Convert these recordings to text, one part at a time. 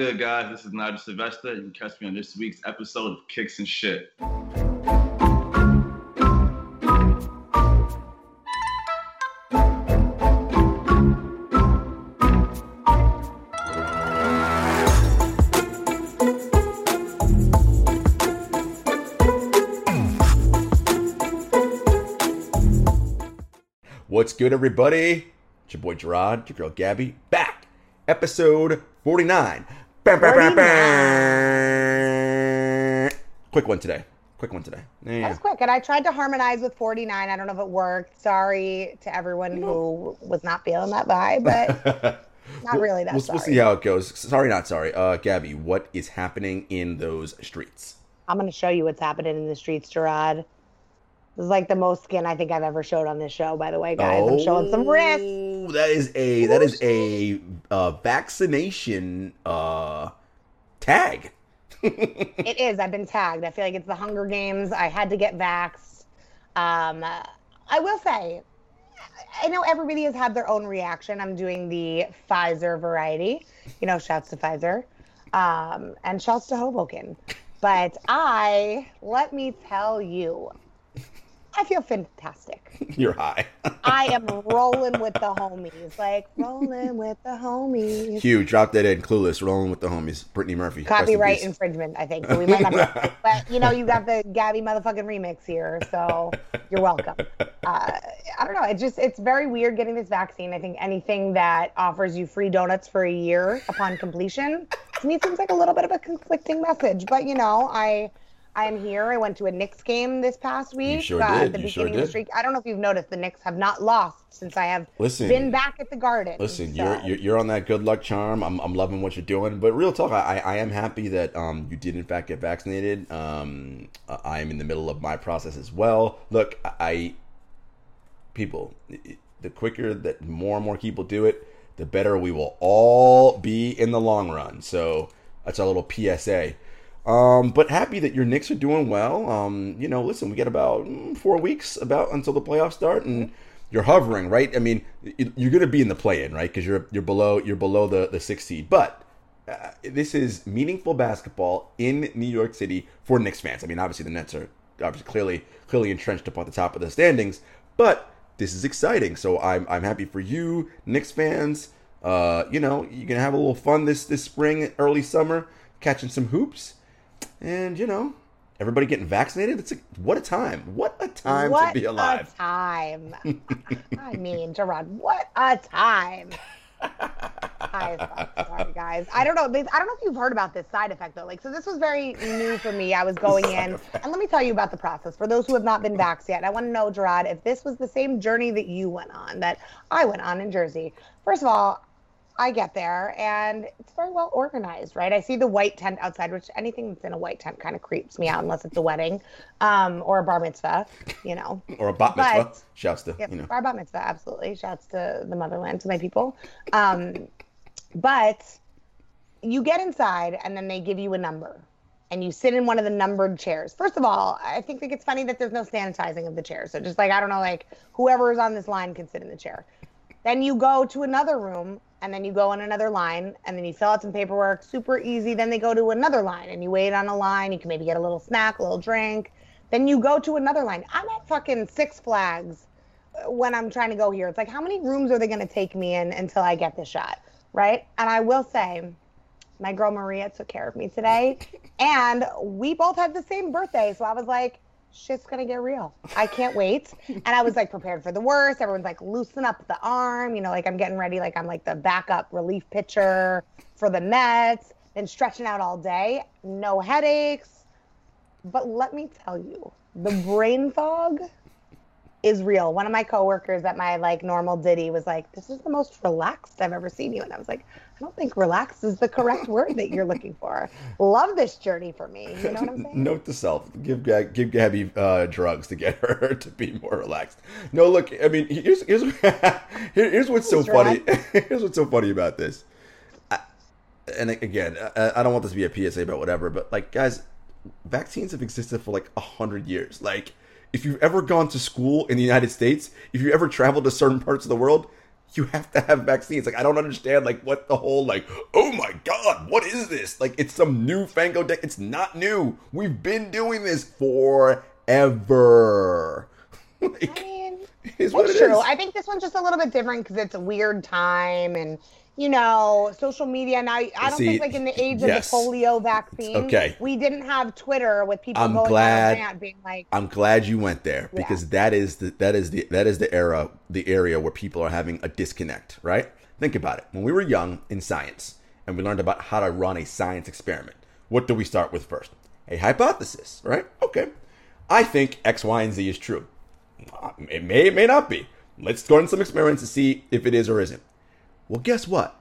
good, guys? This is Nigel Sylvester. You can catch me on this week's episode of Kicks and Shit. What's good, everybody? It's your boy Gerard, your girl Gabby, back. Episode 49. Quick one today. Quick one today. Yeah. That was quick. And I tried to harmonize with 49. I don't know if it worked. Sorry to everyone who was not feeling that vibe, but not really that we'll, sorry. we'll see how it goes. Sorry, not sorry. Uh, Gabby, what is happening in those streets? I'm going to show you what's happening in the streets, Gerard. This is like the most skin I think I've ever showed on this show, by the way, guys. I'm showing some wrist. Oh, That is a that is a uh, vaccination uh, tag. It is. I've been tagged. I feel like it's the Hunger Games. I had to get vaxxed. Um, I will say, I know everybody has had their own reaction. I'm doing the Pfizer variety. You know, shouts to Pfizer. Um, and shouts to Hoboken. But I, let me tell you, I feel fantastic. You're high. I am rolling with the homies. Like, rolling with the homies. Hugh, drop that in. Clueless, rolling with the homies. Brittany Murphy. Copyright infringement, I think. So we might but you know, you got the Gabby motherfucking remix here, so you're welcome. Uh, I don't know. It just it's very weird getting this vaccine. I think anything that offers you free donuts for a year upon completion to me seems like a little bit of a conflicting message. But you know, I. I am here. I went to a Knicks game this past week. You sure uh, did. At the You sure beginning of the streak. I don't know if you've noticed the Knicks have not lost since I have Listen. been back at the Garden. Listen, so- you're, you're you're on that good luck charm. I'm, I'm loving what you're doing. But real talk, I, I am happy that um you did in fact get vaccinated. Um, I am in the middle of my process as well. Look, I people, the quicker that more and more people do it, the better we will all be in the long run. So that's our little PSA. Um, but happy that your Knicks are doing well. Um, you know, listen, we got about mm, four weeks about until the playoffs start, and you're hovering, right? I mean, you're going to be in the play-in, right? Because you're you're below you're below the the sixth seed. But uh, this is meaningful basketball in New York City for Knicks fans. I mean, obviously the Nets are obviously clearly clearly entrenched up at the top of the standings, but this is exciting. So I'm I'm happy for you, Knicks fans. Uh, you know, you're gonna have a little fun this this spring, early summer, catching some hoops, and you know, everybody getting vaccinated. It's a, what a time! What a time what to be alive. a time. I mean, Gerard, what a time. Hi, sorry guys. I don't know. I don't know if you've heard about this side effect though. Like, so this was very new for me. I was going in, and let me tell you about the process. For those who have not been vaxxed yet, I want to know, Gerard, if this was the same journey that you went on, that I went on in Jersey. First of all, I get there and it's very well organized, right? I see the white tent outside, which anything that's in a white tent kind of creeps me out unless it's a wedding um, or a bar mitzvah, you know. or a bat mitzvah. But- Shouts to Yep, you know. bar bat mitzvah, absolutely. Shouts to the motherland, to my people. Um, but you get inside and then they give you a number and you sit in one of the numbered chairs. First of all, I think that it's funny that there's no sanitizing of the chairs. So just like, I don't know, like whoever is on this line can sit in the chair. Then you go to another room and then you go on another line and then you fill out some paperwork, super easy. Then they go to another line and you wait on a line. You can maybe get a little snack, a little drink. Then you go to another line. I'm at fucking Six Flags uh, when I'm trying to go here. It's like, how many rooms are they going to take me in until I get this shot? Right. And I will say, my girl Maria took care of me today. And we both had the same birthday. So I was like, shit's to get real. I can't wait. And I was like prepared for the worst. Everyone's like, loosen up the arm. You know, like I'm getting ready. Like I'm like the backup relief pitcher for the Mets. Been stretching out all day. No headaches. But let me tell you, the brain fog is real. One of my coworkers at my like normal ditty was like, "This is the most relaxed I've ever seen you," and I was like, "I don't think relax is the correct word that you're looking for." Love this journey for me. You know what I'm saying? Note to self: give give Gabby uh, drugs to get her to be more relaxed. No, look, I mean, here's here's here's what's so funny. Here's what's so funny about this. I, and again, I, I don't want this to be a PSA about whatever, but like, guys, vaccines have existed for like a hundred years. Like if you've ever gone to school in the United States, if you ever traveled to certain parts of the world, you have to have vaccines. Like I don't understand like what the whole like oh my god, what is this? Like it's some new fango deck. it's not new. We've been doing this forever. like, I mean, it's true. Is. I think this one's just a little bit different because it's a weird time and you know, social media. Now, I don't See, think like in the age yes. of the polio vaccine, okay, we didn't have Twitter with people I'm going glad, on being like. I'm glad you went there because yeah. that is the that is the that is the era the area where people are having a disconnect. Right? Think about it. When we were young in science and we learned about how to run a science experiment, what do we start with first? A hypothesis, right? Okay. I think X, Y, and Z is true. It may, it may not be. Let's go on some experiments to see if it is or isn't. Well, guess what?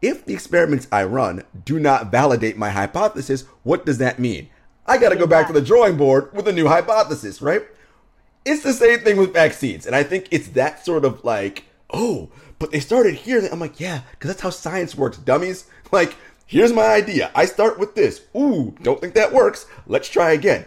If the experiments I run do not validate my hypothesis, what does that mean? I got to go back to the drawing board with a new hypothesis, right? It's the same thing with vaccines. And I think it's that sort of like, oh, but they started here. I'm like, yeah, because that's how science works, dummies. Like, here's my idea. I start with this. Ooh, don't think that works. Let's try again.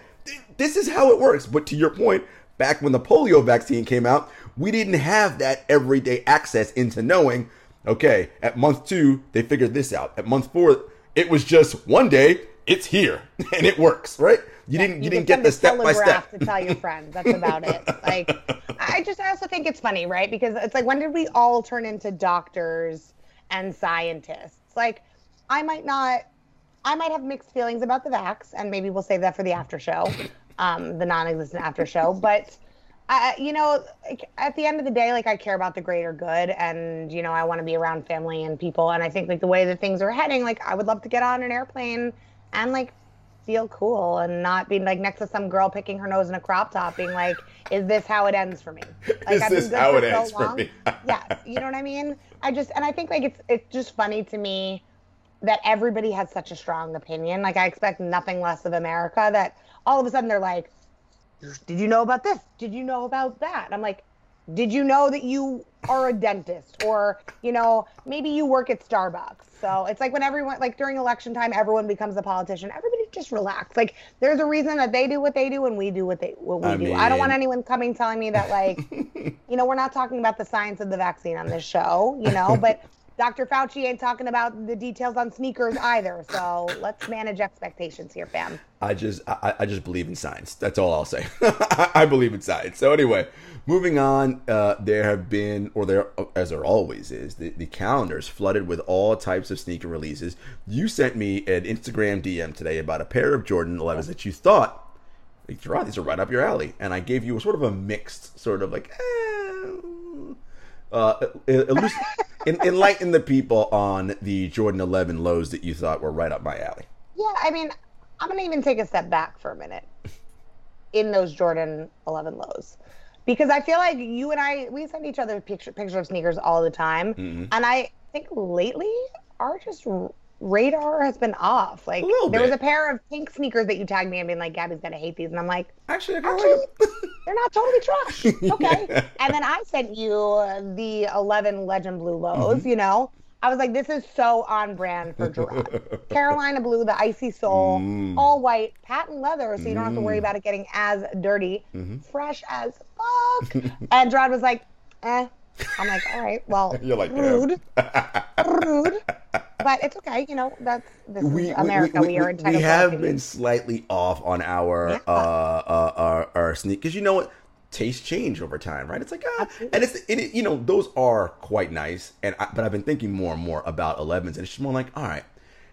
This is how it works. But to your point, back when the polio vaccine came out, we didn't have that everyday access into knowing Okay, at month two, they figured this out. At month four, it was just one day, it's here and it works, right? You yeah, didn't you, didn't get the step by step to tell your friends. That's about it. Like I just I also think it's funny, right? Because it's like when did we all turn into doctors and scientists? Like I might not I might have mixed feelings about the vax and maybe we'll save that for the after show. Um, the non-existent after show, but I, you know, at the end of the day, like I care about the greater good, and you know, I want to be around family and people. And I think like the way that things are heading, like I would love to get on an airplane and like feel cool and not be like next to some girl picking her nose in a crop top, being like, "Is this how it ends for me?" Like, Is I've this how it so ends long. for me? yes, you know what I mean. I just and I think like it's it's just funny to me that everybody has such a strong opinion. Like I expect nothing less of America. That all of a sudden they're like did you know about this? Did you know about that? I'm like, did you know that you are a dentist or, you know, maybe you work at Starbucks? So it's like when everyone, like during election time, everyone becomes a politician. Everybody just relax. Like there's a reason that they do what they do and we do what they what we I do. Mean... I don't want anyone coming telling me that like, you know, we're not talking about the science of the vaccine on this show, you know, but Dr. Fauci ain't talking about the details on sneakers either. So let's manage expectations here, fam. I just I, I just believe in science. That's all I'll say. I believe in science. So anyway, moving on, uh, there have been, or there as there always is, the, the calendars flooded with all types of sneaker releases. You sent me an Instagram DM today about a pair of Jordan 11s that you thought, these are right up your alley, and I gave you a sort of a mixed sort of like. Eh, uh, enlighten the people on the Jordan 11 lows that you thought were right up my alley. Yeah, I mean, I'm going to even take a step back for a minute in those Jordan 11 lows. Because I feel like you and I, we send each other picture, pictures of sneakers all the time. Mm-hmm. And I think lately, our just radar has been off. Like there bit. was a pair of pink sneakers that you tagged me and being like, Gabby's gonna hate these, and I'm like, actually, actually they're not totally trash. Okay. yeah. And then I sent you the 11 Legend Blue lows. Mm-hmm. You know, I was like, this is so on brand for Gerard. Carolina blue, the icy sole, mm. all white, patent leather, so you don't have to worry mm. about it getting as dirty, mm-hmm. fresh as fuck. and Gerard was like, eh. I'm like, all right, well, you're like rude, rude but it's okay. You know, that's this we, is America. We, we, we are entitled. To. We have been slightly off on our yeah. uh, uh, our our sneak because you know what. taste change over time, right? It's like, ah, and it's it, you know those are quite nice, and I, but I've been thinking more and more about 11s, and it's just more like, all right,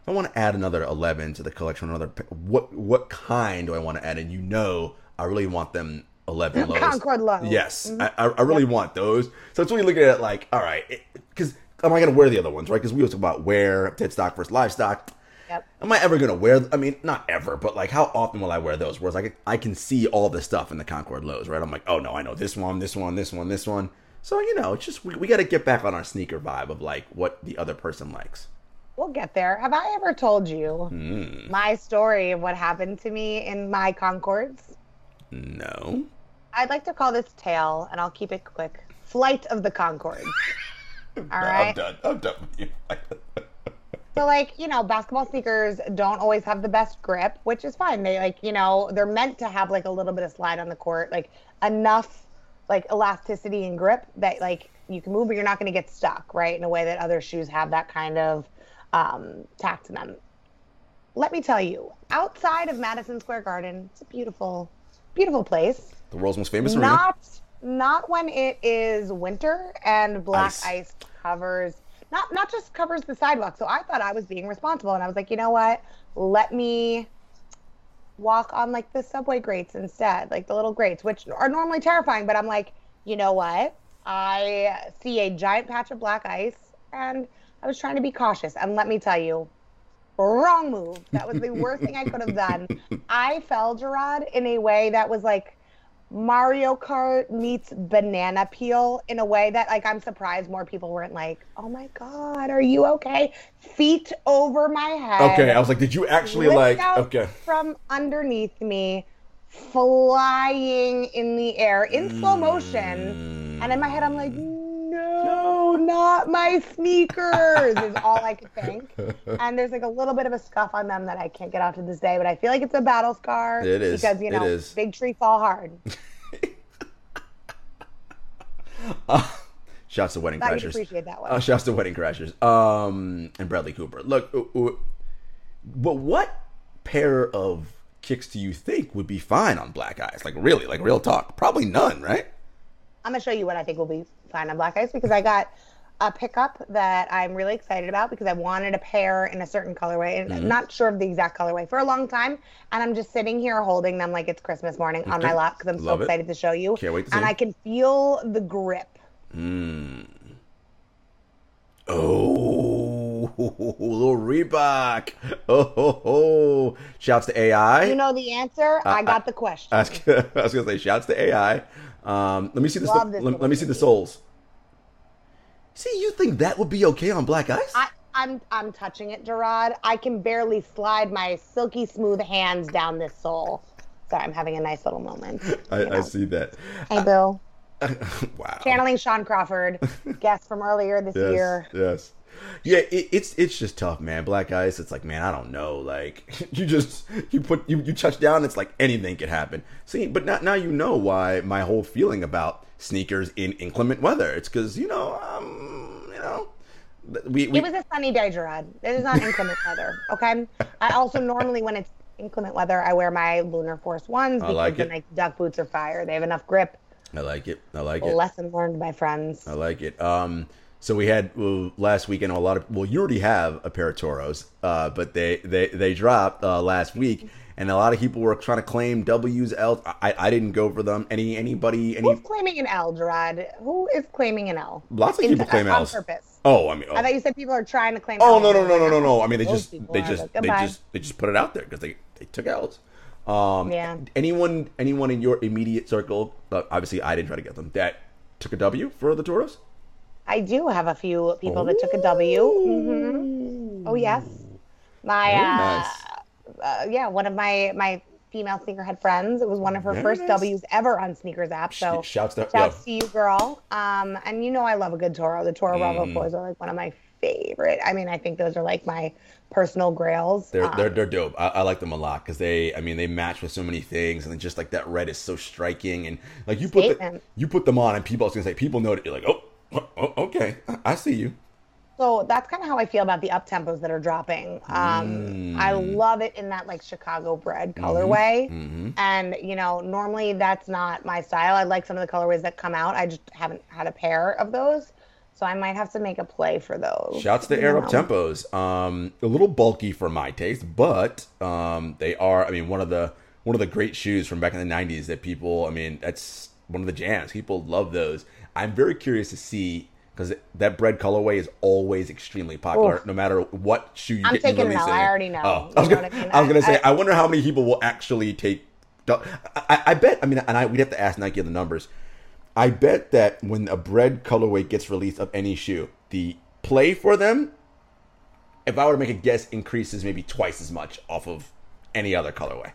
if I want to add another 11 to the collection, another what what kind do I want to add? And you know, I really want them 11 lows. Concord lows. Yes, I, I I really want those. So it's really looking at it like, all right, because am I going to wear the other ones, right? Because we was talking about wear dead stock versus livestock. Yep. Am I ever gonna wear? I mean, not ever, but like, how often will I wear those? Whereas, like, I can see all the stuff in the Concord lows, right? I'm like, oh no, I know this one, this one, this one, this one. So you know, it's just we, we got to get back on our sneaker vibe of like what the other person likes. We'll get there. Have I ever told you Hmm. my story of what happened to me in my Concords? No. I'd like to call this tale, and I'll keep it quick. Flight of the Concords. All I'm done. I'm done with you. So like, you know, basketball sneakers don't always have the best grip, which is fine. They like, you know, they're meant to have like a little bit of slide on the court, like enough like elasticity and grip that like you can move but you're not going to get stuck, right? In a way that other shoes have that kind of um tack to them. Let me tell you, outside of Madison Square Garden, it's a beautiful beautiful place. the world's most famous arena. Not not when it is winter and black Ice. ice, covers not not just covers the sidewalk. So I thought I was being responsible and I was like, you know what? Let me walk on like the subway grates instead, like the little grates, which are normally terrifying, but I'm like, you know what? I see a giant patch of black ice and I was trying to be cautious. And let me tell you, wrong move. That was the worst thing I could have done. I fell, Gerard, in a way that was like Mario Kart meets banana peel in a way that like I'm surprised more people weren't like, "Oh my god, are you okay?" Feet over my head. Okay, I was like, did you actually like? out Okay. from underneath me, flying in the air in slow motion. And in my head, I'm like, mm. no, not my sneakers, is all I could think. And there's like a little bit of a scuff on them that I can't get out to this day, but I feel like it's a battle scar. It is, Because, you know, big tree fall hard. Shouts to Wedding Thought Crashers. appreciate that one. Uh, shouts to Wedding Crashers. Um, and Bradley Cooper. Look, uh, uh, but what pair of kicks do you think would be fine on black eyes? Like really, like real talk. Probably none, right? I'm gonna show you what I think will be on black ice because I got a pickup that I'm really excited about because I wanted a pair in a certain colorway and Mm-hmm. I'm not sure of the exact colorway for a long time. And I'm just sitting here holding them like it's Christmas morning on my lap because I'm Love so it. excited to show you. Can't wait to and see. I can feel the grip. Oh, little Reebok. Oh, ho, ho. shouts to AI. You know the answer. I got the question. I was, I was gonna say shouts to AI. Um, let me see the Love this let, let me see the soles. See, you think that would be okay on black ice? I, I'm I'm touching it, Gerard. I can barely slide my silky smooth hands down this sole. Sorry, I'm having a nice little moment. I, know. I see that. Hey, Bill. wow. Channeling Sean Crawford, guest from earlier this yes, year. Yes. Yeah, it, it's it's just tough, man. Black ice, it's like, man, I don't know. Like, you just you put you, you touch down, it's like anything could happen. See, but now now you know why my whole feeling about sneakers in inclement weather. It's because you know, um, you know, we, we It was a sunny day, Gerard. It is not inclement weather. Okay. I also normally, when it's inclement weather, I wear my Lunar Force ones I because like. Nike Duck boots are fire. They have enough grip. I like it. I like it. Lesson learned, my friends. I like it. Um, so we had well, last weekend a lot of well, you already have a pair of Toros, uh, but they they they dropped uh, last week, and a lot of people were trying to claim W's, L's. I, I didn't go for them. Any anybody any Who's claiming an L, Gerard? Who is claiming an L? lots of In- people claim on L's. purpose. Oh, I mean, oh, I thought you said people are trying to claim. oh L's. no no no no no no. I mean, they Those just they just like, they just they just put it out there because they they took L's. Um, Yeah. Anyone anyone in your immediate circle? Uh, obviously, I didn't try to get them. That took a W for the Toros. I do have a few people that took a W. hmm Oh yes, my uh, nice. uh, yeah, one of my my female sneakerhead friends. It was one of her Very first nice. W's ever on sneakers app. So Sh- shouts to- shouts to you, girl. Um, and you know I love a good Toro. The Toro Mm. Bravo fours are like one of my favorite. I mean, I think those are like my personal grails. They're Um, they're they're dope. I, I like them a lot because they, I mean, they match with so many things, and just like that red is so striking, and like you put the, you put them on, and people, I was gonna say, people know that you're like, oh, okay, I- I see you. So that's kind of how I feel about the up tempos that are dropping. Um, I Mm. love it in that like Chicago bred colorway, Mhm. and you know normally that's not my style. I like some of the colorways that come out. I just haven't had a pair of those, so I might have to make a play for those. Shouts to Air Up? Tempos. Um, a little bulky for my taste, but um, they are. I mean, one of the one of the great shoes from back in the '90s that people. I mean, that's one of the jams. People love those. I'm very curious to see because that bred colorway is always extremely popular, Oof. no matter what shoe you I'm get taking released out. in. I already know. Oh, I was gonna, I mean? I was say. I- I, wonder how many people will actually take. I, I, I bet. I mean, and I we'd have to ask Nike the numbers. I bet that when a bred colorway gets released of any shoe, the play for them, if I were to make a guess, increases maybe twice as much off of any other colorway.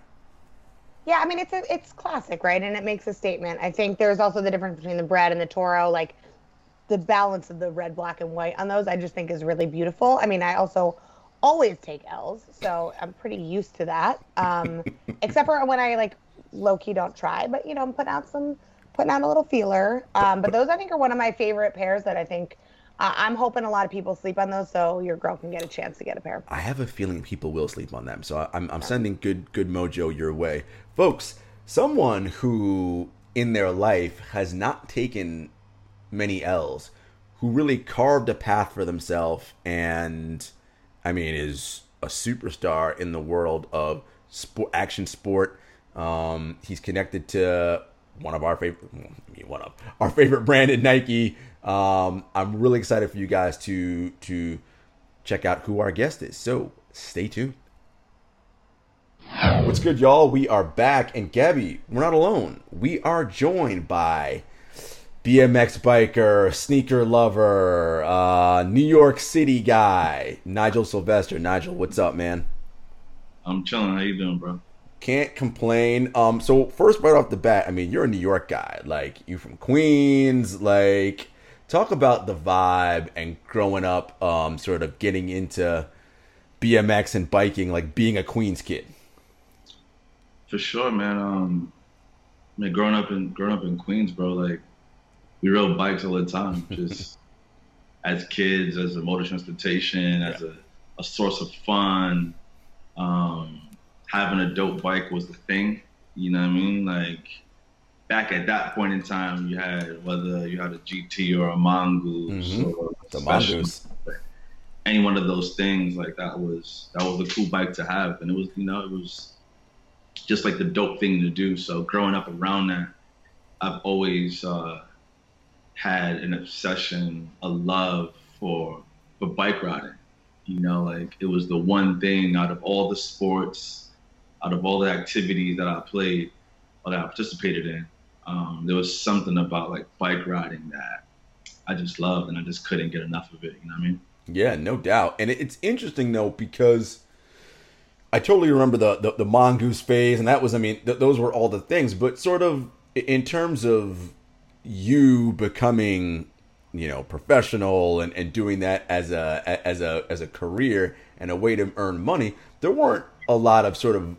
Yeah, I mean it's a, it's classic, right? And it makes a statement. I think there's also the difference between the bred and the Toro, like the balance of the red, black, and white on those. I just think is really beautiful. I mean, I also always take L's, so I'm pretty used to that. Um, except for when I like low key don't try, but you know, I'm putting out some putting out a little feeler. Um, but those I think are one of my favorite pairs that I think. Uh, I'm hoping a lot of people sleep on those, so your girl can get a chance to get a pair. I have a feeling people will sleep on them, so I- I'm, I'm sending good good mojo your way, folks. Someone who in their life has not taken many L's, who really carved a path for themselves, and I mean is a superstar in the world of sport, action sport. Um, he's connected to one of our favorite, one of our favorite brand at Nike. Um, I'm really excited for you guys to to check out who our guest is. So stay tuned. What's good, y'all? We are back, and Gabby, we're not alone. We are joined by BMX biker, sneaker lover, uh, New York City guy, Nigel Sylvester. Nigel, what's up, man? I'm chilling. How you doing, bro? Can't complain. Um, so first, right off the bat, I mean, you're a New York guy. Like, you from Queens. Like, talk about the vibe and growing up, um, sort of getting into BMX and biking, like being a Queens kid. For sure, man. Um, I mean, growing up in growing up in Queens, bro, like we rode bikes all the time, just as kids, as a mode of transportation, as a, a source of fun. Um, having a dope bike was the thing. You know what I mean? Like back at that point in time, you had whether you had a GT or a mongoose Mhm. or The a special- mongoose. any one of those things like that was that was a cool bike to have and it was you know it was just like the dope thing to do so growing up around that i've always uh, had an obsession a love for for bike riding you know like it was the one thing out of all the sports out of all the activities that i played or that i participated in um, there was something about like bike riding that i just loved and i just couldn't get enough of it you know what i mean Yeah, no doubt. And it's interesting though because I totally remember the the, the mongoose phase, and that was, I mean, th- those were all the things. But sort of in terms of you becoming, you know, professional and, and doing that as a as a as a career and a way to earn money, there weren't a lot of sort of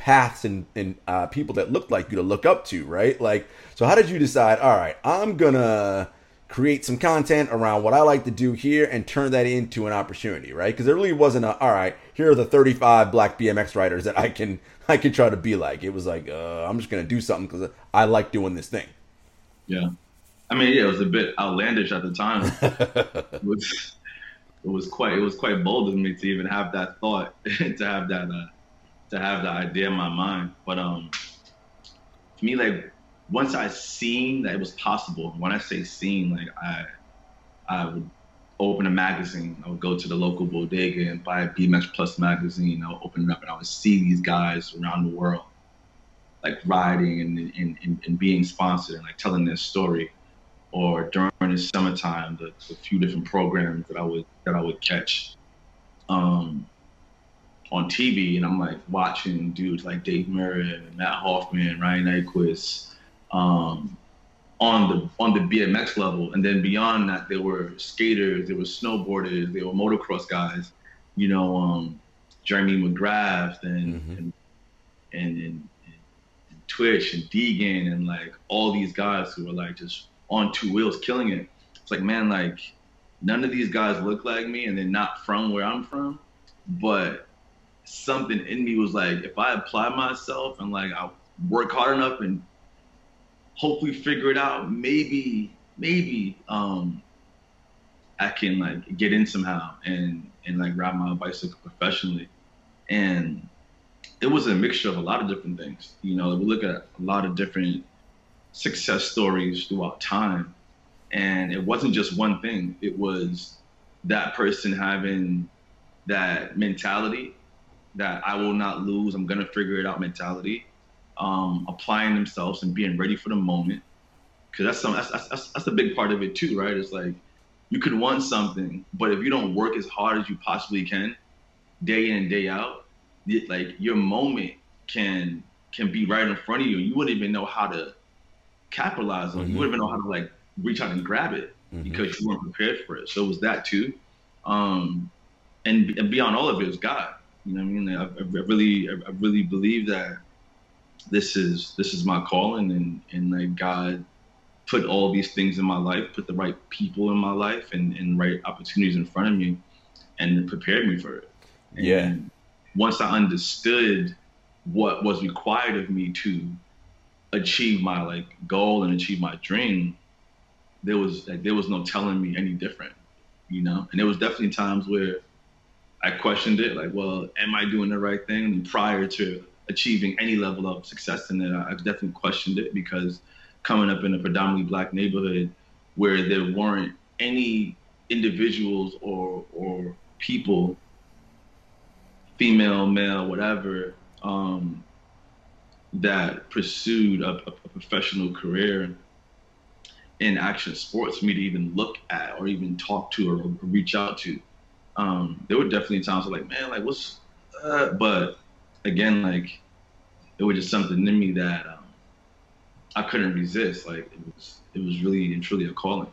paths and, and uh, people that looked like you to look up to, right? Like, so how did you decide? All right, I'm gonna create some content around what I like to do here and turn that into an opportunity, right? Because there really wasn't a all right. Here are the 35 black BMX riders that I can I can try to be like. It was like uh, I'm just gonna do something because I like doing this thing. Yeah. I mean, yeah, it was a bit outlandish at the time. it, was, it was quite it was quite bold of me to even have that thought, to have that uh, to have the idea in my mind. But um, for me, like once I seen that it was possible, when I say seen, like I I would open a magazine. I would go to the local bodega and buy a BMX Plus magazine. I would open it up and I would see these guys around the world like riding and, and, and, and being sponsored and like telling their story or during the summertime the, the few different programs that I would that I would catch um, on TV and I'm like watching dudes like Dave Mirra, and Matt Hoffman, Ryan Nyquist um, on the on the BMX level and then beyond that there were skaters, there were snowboarders, there were motocross guys, you know, um, Jeremy McGrath and, Mhm. and and and Twitch and Deegan and like all these guys who were like just on two wheels killing it. It's like, man, like none of these guys look like me and they're not from where I'm from, but something in me was like, if I apply myself and like I work hard enough and hopefully figure it out, maybe, maybe um, I can like get in somehow and and like ride my bicycle professionally. And it was a mixture of a lot of different things. You know, we look at a lot of different success stories throughout time. And it wasn't just one thing. It was that person having that mentality that I will not lose, I'm gonna figure it out mentality, um, applying themselves and being ready for the moment. Cause that's some that's, that's that's a big part of it too, right? It's like you could want something, but if you don't work as hard as you possibly can, day in and day out, it, like your moment can can be right in front of you. You wouldn't even know how to capitalize on. Mm-hmm. You wouldn't even know how to like reach out and grab it mm-hmm. because you weren't prepared for it. So it was that too. Um, and, and beyond all of it was God. You know what I mean? I, I really, I really believe that this is this is my calling, and and like God put all these things in my life, put the right people in my life, and and right opportunities in front of me, and prepared me for it. And yeah. Once I understood what was required of me to achieve my like goal and achieve my dream, there was like there was no telling me any different, you know. And there was definitely times where I questioned it, like, well, am I doing the right thing? And prior to achieving any level of success in it, I've definitely questioned it because coming up in a predominantly black neighborhood where there weren't any individuals or or people, female, male, whatever, um, that pursued a, a, professional career in action sports for me to even look at or even talk to or, or reach out to. Um, there were definitely times where like, man, like what's, uh, but again, like it was just something in me that um, I couldn't resist. Like it was, it was really and truly a calling.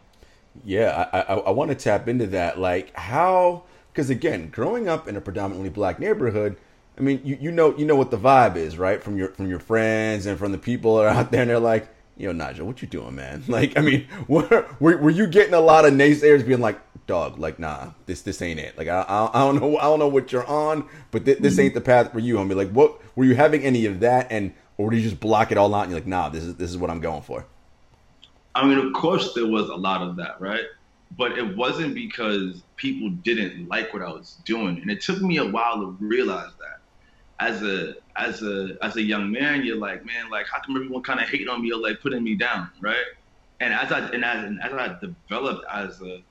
Yeah, I, I, I want to tap into that. Like how, because again, growing up in a predominantly black neighborhood, I mean, you, you know you know what the vibe is, right? From your from your friends and from the people that are out there, and they're like, "Yo, Nigel, what you doing, man?" Like, I mean, were, were, were you getting a lot of naysayers being like, "Dog, like, nah, this this ain't it." Like, I I, I don't know I don't know what you're on, but th- this ain't the path for you, homie. Like, what were you having any of that, and or did you just block it all out and you're like, "Nah, this is this is what I'm going for." I mean, of course, there was a lot of that, right? But it wasn't because people didn't like what I was doing, and it took me a while to realize that as a as a as a young man, you're like, man, like how come everyone kind of hating on me or like putting me down, right? And as I and as, and as I developed as a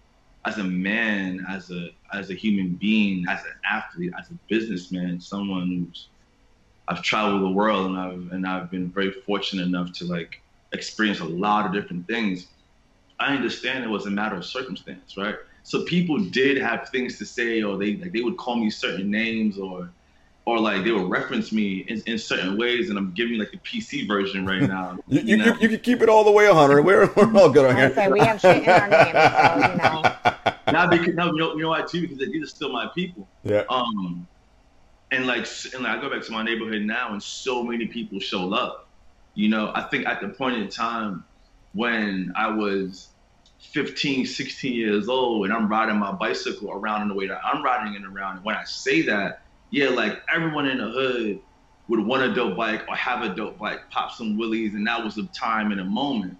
as a man, as a as a human being, as an athlete, as a businessman, someone who's I've traveled the world and I've and I've been very fortunate enough to like experience a lot of different things. I understand it was a matter of circumstance, right? So people did have things to say, or they like they would call me certain names, or or like they will reference me in, in certain ways, and I'm giving like the PC version right now. you, you, you, you, can keep it all the way 100. We're, we're all good on here. Say, we have shit in our name, so you know. Now because now you know you know why too because these are still my people. Yeah. Um, and like and like I go back to my neighborhood now, and so many people show up. You know, I think at the point in time when I was 15, 16 years old, and I'm riding my bicycle around in the way that I'm riding it around, and when I say that yeah, like everyone in the hood would want a dope bike or have a dope bike, pop some willies, and that was the time and a moment.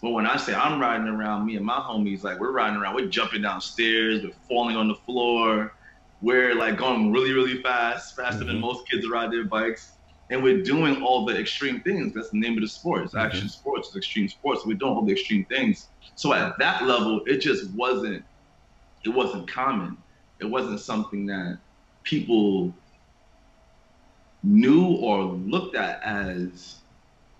But when I say I'm riding around, me and my homies, like we're riding around, we're jumping downstairs, we're falling on the floor, we're like going really, really fast, faster mm-hmm. than most kids ride their bikes. And we're doing all the extreme things. That's the name of the sport. It's mm-hmm. action sports, it's extreme sports. We're doing all the extreme things. So at that level, it just wasn't, it wasn't common. It wasn't something that people knew or looked at as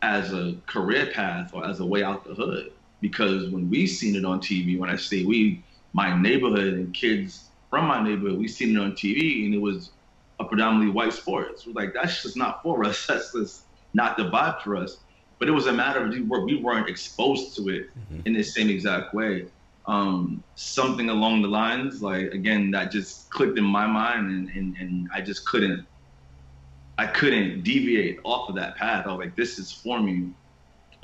as a career path or as a way out the hood. Because when we seen it on TV, when I say we, my neighborhood and kids from my neighborhood, we seen it on TV and it was a predominantly white sport. So like that's just not for us. That's just not the vibe for us. But it was a matter of we weren't exposed to it mm-hmm. in the same exact way um, something along the lines like again that just clicked in my mind and, and, and I just couldn't I couldn't deviate off of that path. I was like, this is for me.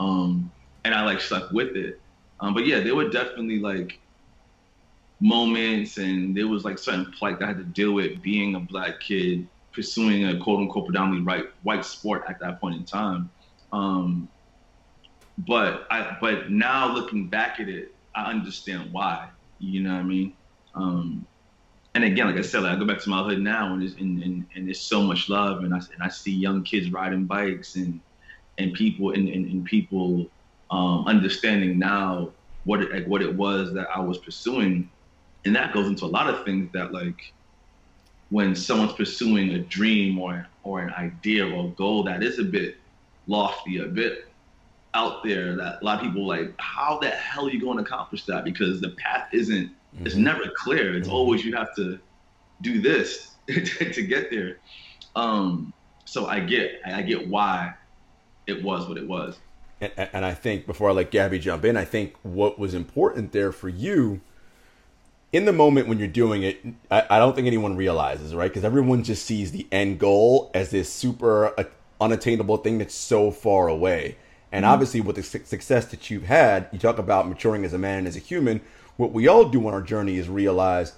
Um, and I like stuck with it. Um, but yeah, there were definitely like moments, and there was like certain plight that I had to deal with being a black kid pursuing a quote unquote predominantly right white sport at that point in time. Um, but I but now looking back at it, I understand why. You know what I mean? Um, and again, like I said, like I go back to my hood now, and, and, and, and there's so much love, and I and I see young kids riding bikes, and and people and, and, and people um, understanding now what it, like what it was that I was pursuing, and that goes into a lot of things that like when someone's pursuing a dream or or an idea or a goal that is a bit lofty, a bit out there that a lot of people like, how the hell are you going to accomplish that? Because the path isn't, mm-hmm. it's never clear. It's mm-hmm. always you have to do this to get there. Um, so I get, I get why it was what it was. And, and I think before I let Gabby jump in, I think what was important there for you in the moment when you're doing it, I, I don't think anyone realizes, right? Because everyone just sees the end goal as this super uh, unattainable thing that's so far away. And mm-hmm. obviously, with the su- success that you've had, you talk about maturing as a man and as a human. What we all do on our journey is realize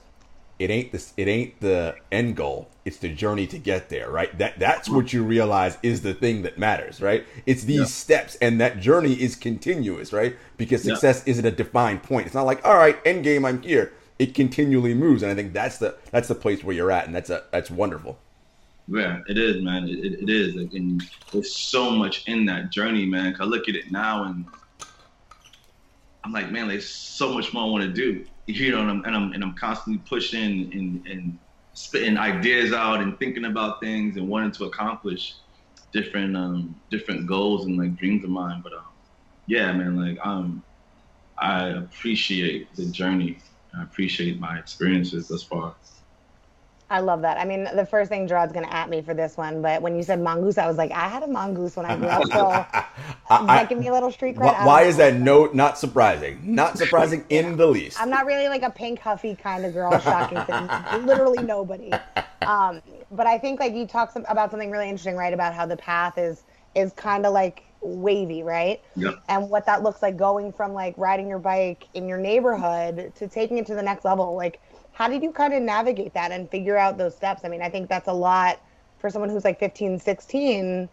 it ain't this, it ain't the end goal. It's the journey to get there, right? That that's what you realize is the thing that matters, right? It's these yeah. steps, and that journey is continuous, right? Because success yeah. isn't a defined point. It's not like, all right, end game, I'm here it continually moves, and I think that's the that's the place where you're at, and that's a that's wonderful. Yeah, it is, man. It, it, it is, like, and there's so much in that journey, man. Cause I look at it now, and I'm like, man, there's so much more I want to do. You know, and I'm and I'm, and I'm constantly pushing and and spitting ideas out and thinking about things and wanting to accomplish different um different goals and like dreams of mine. But um, yeah, man, like um, I appreciate the journey I appreciate my experiences thus far. I love that. I mean, the first thing Gerard's going to at me for this one, but when you said mongoose, I was like, I had a mongoose when I grew up. So does that give me a little street cred? Why, is that no, not surprising? Not surprising in the least. I'm not really like a pink huffy kind of girl, shocking to literally nobody. Um, but I think like you talk about something really interesting, right? About how the path is is kind of like wavy, right? Yep. And what that looks like going from like riding your bike in your neighborhood to taking it to the next level. Like, how did you kind of navigate that and figure out those steps? I mean, I think that's a lot for someone who's like 15, 16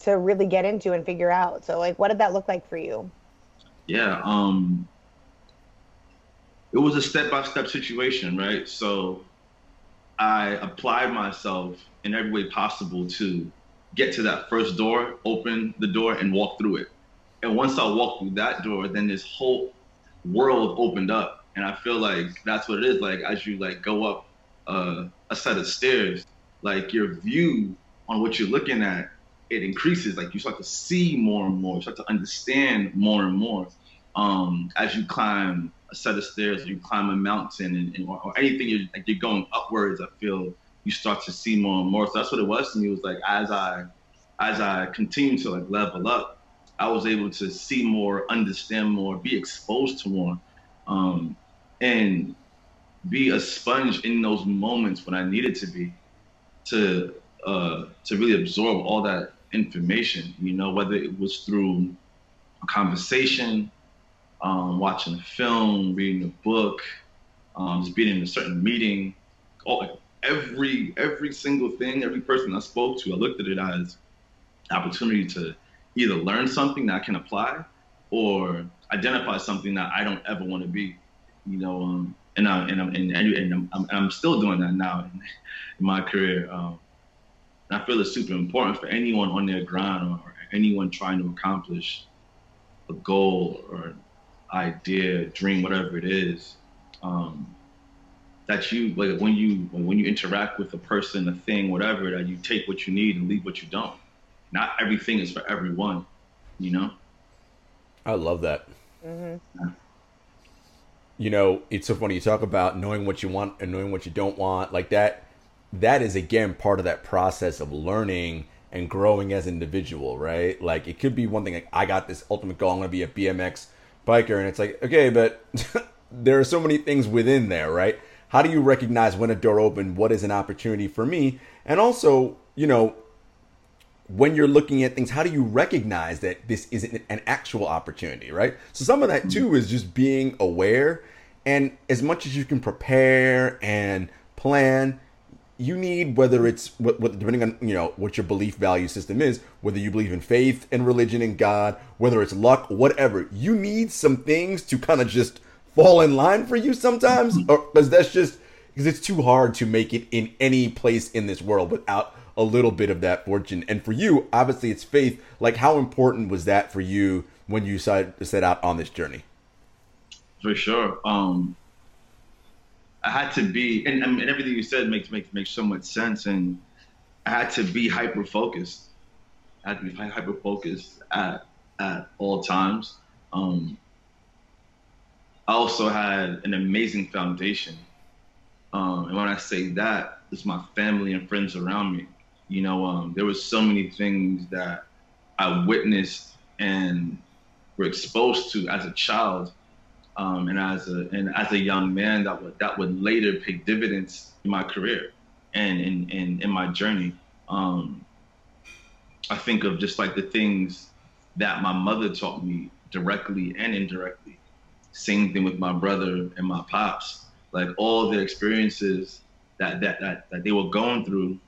to really get into and figure out. So, like, what did that look like for you? Yeah. Um, it was a step by step situation, right? So, I applied myself in every way possible to get to that first door, open the door, and walk through it. And once I walked through that door, then this whole world opened up. And I feel like that's what it is. Like as you like go up uh, a set of stairs, like your view on what you're looking at, it increases. Like you start to see more and more, you start to understand more and more. Um, as you climb a set of stairs, you climb a mountain, and, and or, or anything you're like you're going upwards. I feel you start to see more and more. So that's what it was to me. It was like as I as I continued to like level up, I was able to see more, understand more, be exposed to more, um, and be a sponge in those moments when I needed to be, to uh, to really absorb all that information. You know, whether it was through a conversation, um, watching a film, reading a book, um, just being in a certain meeting, all, every every single thing, every person I spoke to, I looked at it as opportunity to either learn something that I can apply or identify something that I don't ever want to be. You know, um, and I and I'm and, and I'm, I'm, I'm, still doing that now in, in my career. Um, and I feel it's super important for anyone on their grind or, or anyone trying to accomplish a goal or idea, dream, whatever it is. Um, that you like when you when you interact with a person, a thing, whatever, that you take what you need and leave what you don't. Not everything is for everyone, you know. I love that. Mm-hmm. You know, it's so funny you talk about knowing what you want and knowing what you don't want, like that. That is again part of that process of learning and growing as an individual, right? Like it could be one thing like I got this ultimate goal, I'm gonna be a BMX biker, and it's like okay, but there are so many things within there, right? how do you recognize when a door opened what is an opportunity for me and also you know when you're looking at things how do you recognize that this isn't an actual opportunity right? So some of that mm-hmm. too is just being aware. And as much as you can prepare and plan, you need whether it's what, what depending on you know what your belief value system is, whether you believe in faith and religion and God, whether it's luck, whatever. You need some things to kind of just fall in line for you sometimes, mm-hmm. or because that's just because it's too hard to make it in any place in this world without a little bit of that fortune. And for you, obviously, it's faith. Like, how important was that for you when you set set out on this journey? For sure. Um, I had to be, and, and everything you said makes makes makes so much sense. And I had to be hyper focused. I had to be hyper focused at at all times. Um, I also had an amazing foundation. Um, and when I say that, it's my family and friends around me. You know, um, there was so many things that I witnessed and were exposed to as a child um, and as a and as a young man that would that would later pay dividends in my career and in in, in my journey. Um, I think of just like the things that my mother taught me directly and indirectly. Same thing with my brother and my pops. Like all the experiences that that that, that they were going through,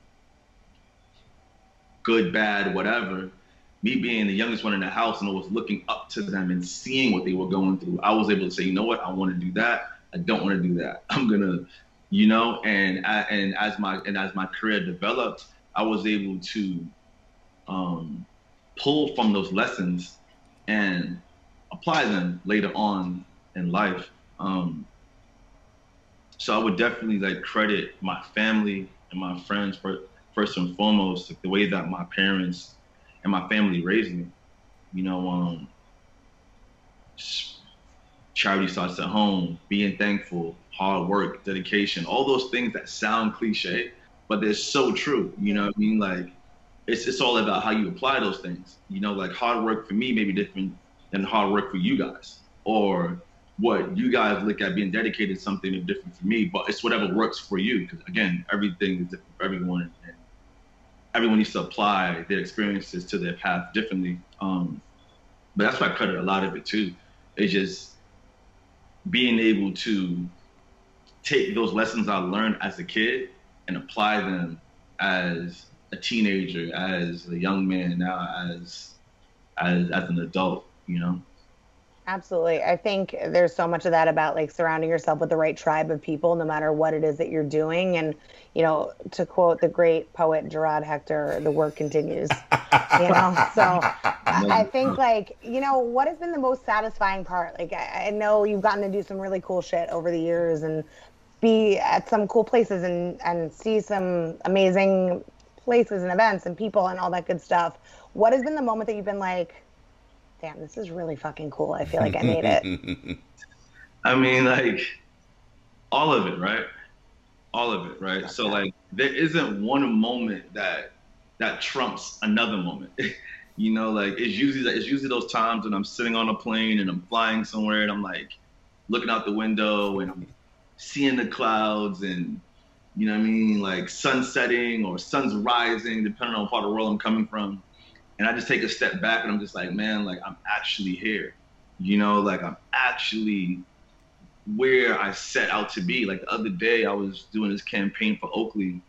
good, bad, whatever, me being the youngest one in the house and I was looking up to them and seeing what they were going through, I was able to say, you know what, I want to do that. I don't want to do that. I'm gonna, you know, and I, and as my and as my career developed, I was able to um, pull from those lessons and apply them later on in life. Um, so I would definitely like credit my family and my friends for first and foremost, like the way that my parents and my family raised me. You know, um, charity starts at home, being thankful, hard work, dedication, all those things that sound cliche, but they're so true. You know what I mean? Like, it's it's all about how you apply those things. You know, like hard work for me may be different than hard work for you guys, or what you guys look at being dedicated something different for me. But it's whatever works for you, because again, everything is different for everyone, and everyone needs to apply their experiences to their path differently. Um, but that's why I credit a lot of it too. It's just being able to take those lessons I learned as a kid and apply them as a teenager, as a young man, now as as as an adult, you know. Absolutely. I think there's so much of that about like surrounding yourself with the right tribe of people, no matter what it is that you're doing. And, you know, to quote the great poet Gerard Hector, the work continues. you know, so I think like, you know, what has been the most satisfying part? Like, I, I know you've gotten to do some really cool shit over the years and be at some cool places and, and see some amazing places and events and people and all that good stuff. What has been the moment that you've been like, damn, this is really fucking cool. I feel like I made it. I mean, like all of it, right? All of it, right? So like there isn't one moment that that trumps another moment. you know, like it's usually it's usually those times when I'm sitting on a plane and I'm flying somewhere and I'm like looking out the window and I'm seeing the clouds and you know what I mean, like sun setting or sun's rising, depending on what part of the world I'm coming from and I just take a step back and I'm just like, man, like I'm actually here. You know, like I'm actually where I set out to be. Like the other day, I was doing this campaign for Oakley.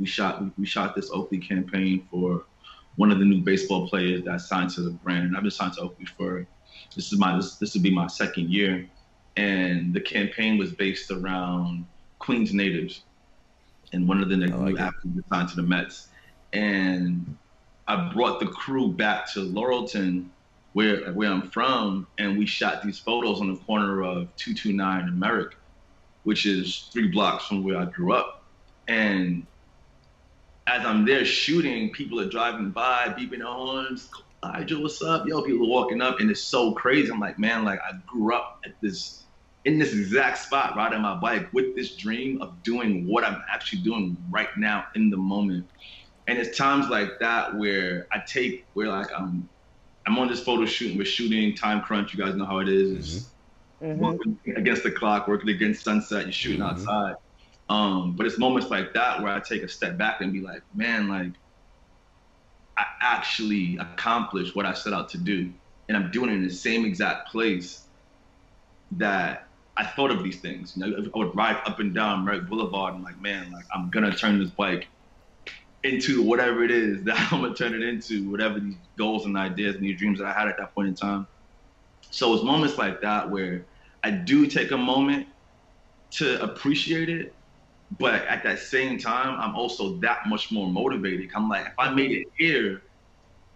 We shot we shot this Oakley campaign for one of the new baseball players that signed to the brand. And I've been signed to Oakley for this is my this this would be my second year, and the campaign was based around Queens natives, and one of the like new athletes signed to the Mets, and I brought the crew back to Laurelton, where where I'm from, and we shot these photos on the corner of 229 and Merrick, which is three blocks from where I grew up. And as I'm there shooting, people are driving by, beeping their horns. Joe, what's up? Yo, people are walking up, and it's so crazy. I'm like, man, like I grew up at this in this exact spot, riding my bike with this dream of doing what I'm actually doing right now in the moment and it's times like that where I take where like I'm I'm on this photo shoot, and we're shooting time crunch. You guys know how it is. Mm-hmm. Working against the clock, working against sunset, you're shooting mm-hmm. outside. Um, but it's moments like that where I take a step back and be like, man, like I actually accomplished what I set out to do. And I'm doing it in the same exact place that I thought of these things. You know, I would ride up and down Merrick Boulevard and like, man, like I'm gonna turn this bike into whatever it is that I'm gonna turn it into, whatever these goals and ideas and these dreams that I had at that point in time. So it's moments like that where I do take a moment to appreciate it, but at that same time, I'm also that much more motivated. I'm like, if I made it here,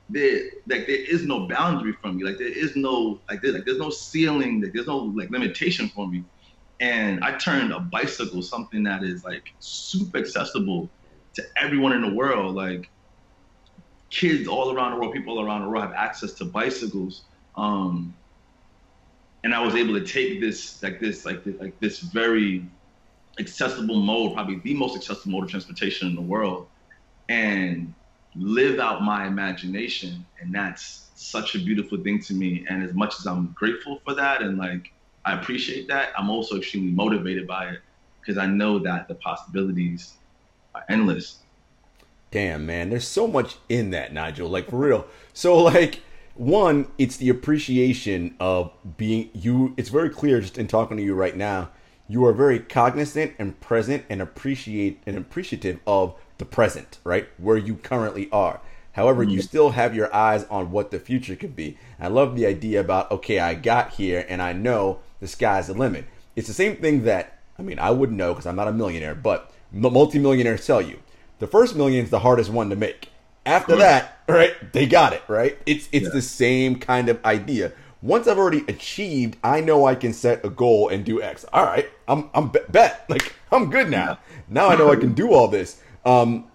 there like there is no boundary for me. Like there is no like there, like there's no ceiling. Like there's no like limitation for me. And I turned a bicycle something that is like super accessible to everyone in the world. Like kids all around the world, people all around the world have access to bicycles. Um, and I was able to take this like this like this, like this very accessible mode, probably the most accessible mode of transportation in the world, and live out my imagination. And that's such a beautiful thing to me. And as much as I'm grateful for that and like I appreciate that, I'm also extremely motivated by it because I know that the possibilities endless. Damn, man, there's so much in that, Nigel. Like for real. So like one, it's the appreciation of being you. It's very clear just in talking to you right now. You are very cognizant and present and appreciate and appreciative of the present, right? Where you currently are. However, you mm-hmm. still have your eyes on what the future could be. I love the idea about, okay, I got here and I know the sky's the limit. It's the same thing that, I mean, I wouldn't know because I'm not a millionaire, but multimillionaires tell you. The first million is the hardest one to make. After that, right, they got it, right? It's it's yeah. the same kind of idea. Once I've already achieved, I know I can set a goal and do X. All right, I'm I'm bet like I'm good now. Now I know I can do all this. Um,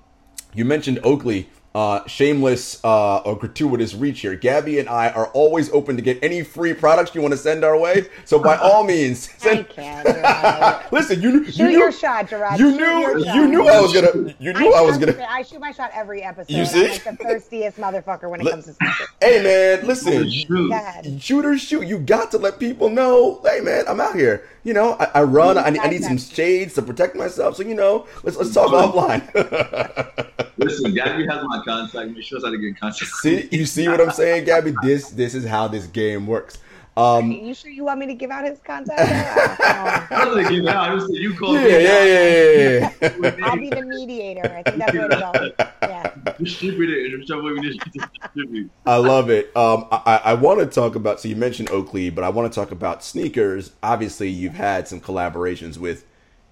you mentioned Oakley. Uh, shameless uh, or gratuitous reach here. Gabby and I are always open to get any free products you want to send our way. So by all means, send. I Listen, you, you shoot knew your shot, Gerard. you Shoot knew you knew I was gonna you knew I, was gonna. I shoot my shot every episode. You see? I'm like the thirstiest motherfucker when it comes to sneakers. Hey man, listen, Shoot. God. shooters shoot. You got to let people know. Hey man, I'm out here. You know, I, I run. I, need- I need some shades to protect myself. So you know, let's let's talk offline. Listen, Gabby has my contact. Make sure I to get in contact. see, you see what I'm saying, Gabby? This this is how this game works. Um, you sure you want me to give out his contact? Oh, I was gonna give it out. I just you called yeah, me. yeah, yeah, yeah, yeah. I'll be the mediator. I think that's where to go. Yeah. Distribute it. Whichever way we dis- distribute. I love it. Um, I, I want to talk about. So you mentioned Oakley, but I want to talk about sneakers. Obviously, you've had some collaborations with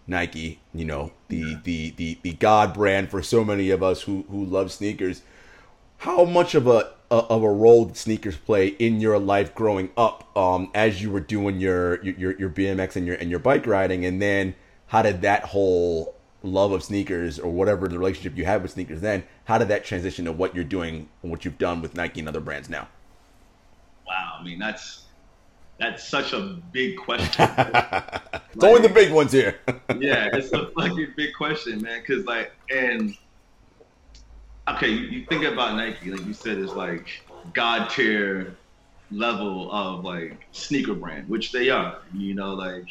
Nike. You know, the the the the god brand for so many of us who who love sneakers. How much of a of a role did sneakers play in your life growing up, um, as you were doing your your your BMX and your and your bike riding, and then how did that whole love of sneakers or whatever the relationship you had with sneakers then, how did that transition to what you're doing and what you've done with Nike and other brands now? Wow. I mean, that's that's such a big question. it's only the big ones here. yeah, it's a fucking big question, man. Cause like, and okay, you, you think about Nike, like you said, it's like god tier level of like sneaker brand, which they are. You know, like,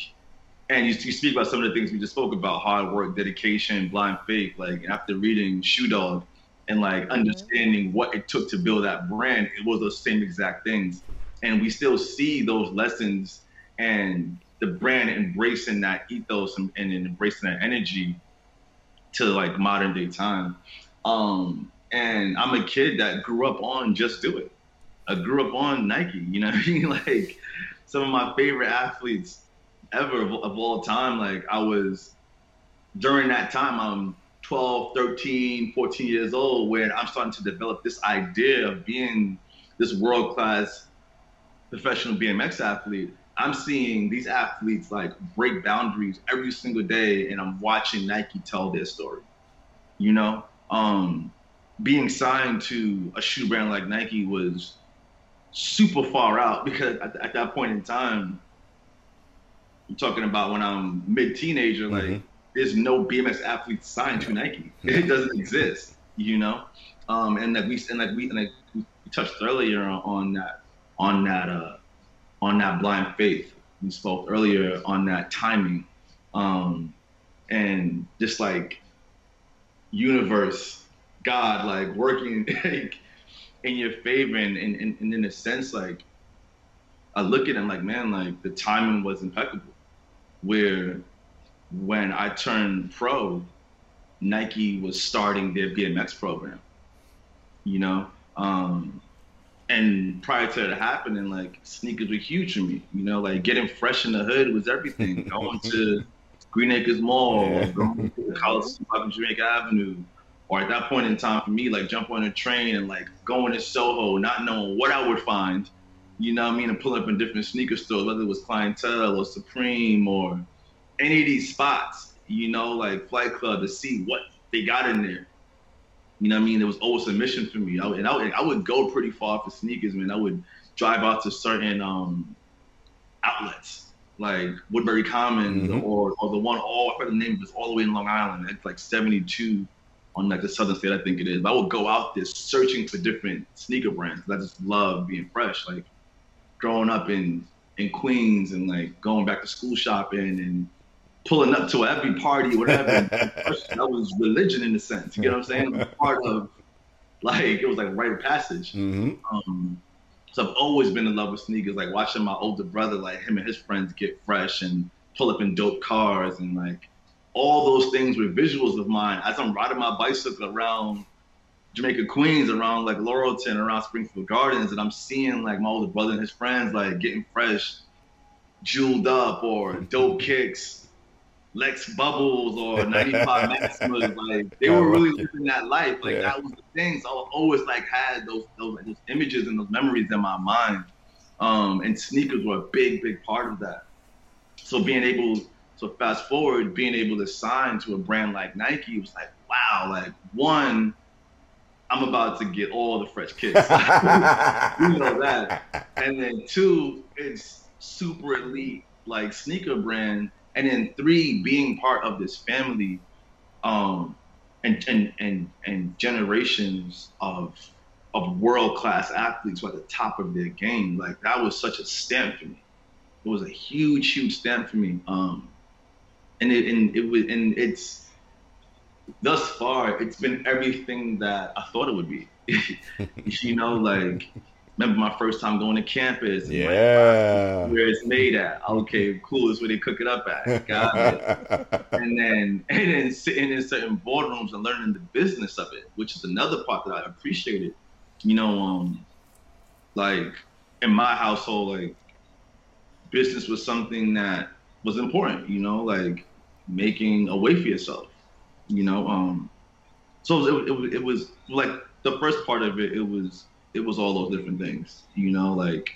and you, you speak about some of the things we just spoke about: hard work, dedication, blind faith. Like after reading Shoe Dog and like understanding what it took to build that brand, it was those same exact things. And we still see those lessons and the brand embracing that ethos and, and embracing that energy to like modern day time. Um, and I'm a kid that grew up on Just Do It. I grew up on Nike, you know what I mean? Like some of my favorite athletes ever of, of all time. Like I was during that time, I'm 12, 13, 14 years old, where I'm starting to develop this idea of being this world class professional BMX athlete. I'm seeing these athletes like break boundaries every single day, and I'm watching Nike tell their story. You know, um, being signed to a shoe brand like Nike was super far out because at, at that point in time, I'm talking about when I'm mid teenager, like Mhm. there's no BMX athlete signed to Nike. It doesn't exist, you know. Um, and like we and like we and like we touched earlier on that on that uh, on that blind faith. We spoke earlier on that timing, um, and just like universe, God, like working like, in your favor, and, and, and, and in a sense, like I look at him like, man, like the timing was impeccable. Where when I turned pro, Nike was starting their BMX program. You know, um, and prior to it happening, like sneakers were huge for me. You know, like getting fresh in the hood was everything. Going to Green Acres Mall, yeah. going to the Coliseum on Jamaica Avenue, or at that point in time for me, like jump on a train and like going to Soho, not knowing what I would find. You know what I mean? And pull up in different sneaker stores, whether it was Clientele or Supreme or any of these spots, you know, like Flight Club to see what they got in there. You know what I mean? It was always a mission for me. I, and I, I would go pretty far for sneakers, man. I would drive out to certain um, outlets like Woodbury Commons mm-hmm. or, or the one all I forget the name of it, all the way in Long Island. It's like 72 on like the southern state, I think it is. But I would go out there searching for different sneaker brands. I just love being fresh. Like growing up in in Queens and like going back to school shopping and pulling up to every party, whatever. that was religion in a sense. You know what I'm saying? It part of like it was like a rite of passage. Mm-hmm. Um, so I've always been in love with sneakers. Like watching my older brother, like him and his friends get fresh and pull up in dope cars and like all those things were visuals of mine as I'm riding my bicycle around Jamaica Queens, around like Laurelton, around Springfield Gardens, and I'm seeing like my older brother and his friends like getting fresh, jeweled up or dope kicks Lex Bubbles or 95 Maximas. Like they were really living that life. Like yeah. that was the thing. So I always like had those those, those images and those memories in my mind. Um, and sneakers were a big, big part of that. So being able so fast forward, being able to sign to a brand like Nike was like, wow, like one, I'm about to get all the fresh kicks. you know that. And then two, it's super elite, like sneaker brand and then three being part of this family um and and and, and generations of of world class athletes who are at the top of their game like that was such a stamp for me it was a huge huge stamp for me um and it and it was and it's thus far it's been everything that i thought it would be you know like remember my first time going to campus. Yeah. Like, where it's made at. Okay, cool. Is where they cook it up at. Got it. and then and then sitting in certain boardrooms and learning the business of it, which is another part that I appreciated. You know, um, like in my household, like business was something that was important. You know, like making a way for yourself. You know, um, so it, it, it was like the first part of it. It was it was all those different things. You know, like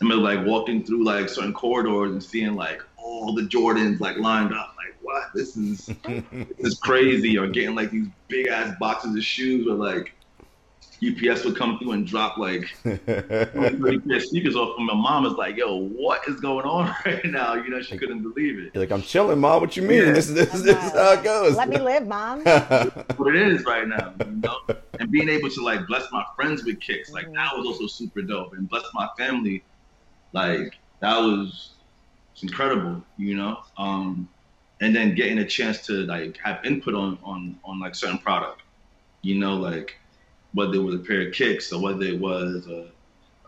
I remember like walking through like certain corridors and seeing like all the Jordans like lined up. Like, what? This is this is crazy. Or getting like these big ass boxes of shoes or like UPS would come through and drop like 30 sneakers off. And my mom is like, "Yo, what is going on right now?" You know, she couldn't believe it. You're like, "I'm chilling, mom. What you mean? Yeah. This, this, this, is how it goes." Let me live, mom. what it is right now, you know. And being able to like bless my friends with kicks, like mm-hmm. that was also super dope. And bless my family, like that was incredible, you know. Um, and then getting a chance to like have input on on on like certain product, you know, like whether it was a pair of kicks or whether it was a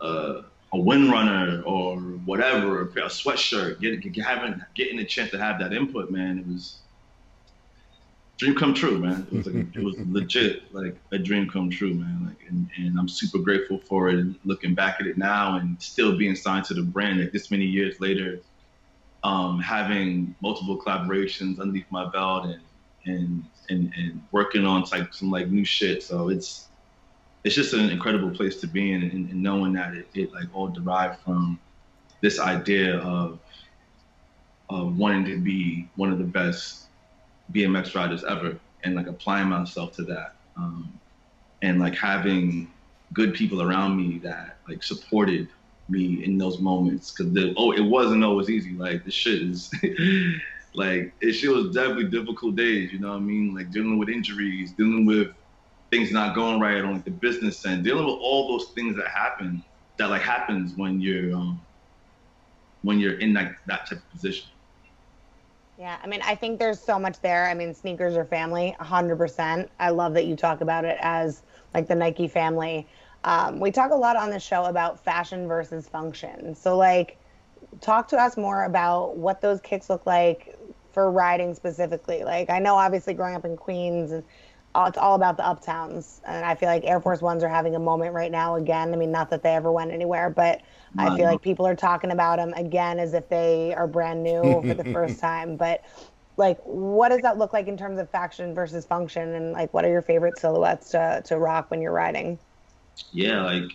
a, a wind runner or whatever, a, a sweatshirt, getting having getting a chance to have that input, man, it was dream come true, man. It was like, it was legit like a dream come true, man. Like, and, and I'm super grateful for it. And looking back at it now, and still being signed to the brand, like this many years later, um, having multiple collaborations underneath my belt, and and and, and working on like some like new shit. So it's it's just an incredible place to be in, and, and knowing that it, it, like all derived from this idea of of wanting to be one of the best BMX riders ever, and like applying myself to that, um, and like having good people around me that like supported me in those moments. Because oh it wasn't always easy. Like the shit is like it shit was definitely difficult days you know what i mean? Like dealing with injuries dealing with things not going right on like the business end, dealing with all those things that happen that like happens when you're um, when you're in that that type of position. Yeah, I mean, I think there's so much there. I mean, sneakers are family, 100%. I love that you talk about it as like the Nike family. Um, we talk a lot on the show about fashion versus function. So, like, talk to us more about what those kicks look like for riding specifically. Like I know obviously growing up in Queens it's all about the uptowns and I feel like Air Force Ones are having a moment right now again. I mean not that they ever went anywhere, but I feel like people are talking about them again as if they are brand new for the first time. But like what does that look like in terms of faction versus function and like what are your favorite silhouettes to to rock when you're riding? Yeah, like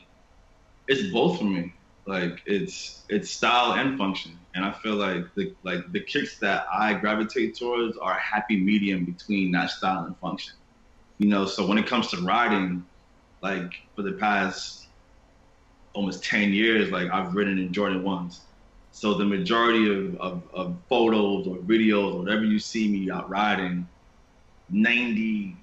it's both for me. Like it's it's style and function, and I feel like the like the kicks that I gravitate towards are a happy medium between that style and function. You know, so when it comes to riding, like for the past almost ten years, like I've ridden in Jordan ones. So the majority of, of, of photos or videos or whatever you see me out riding, 99%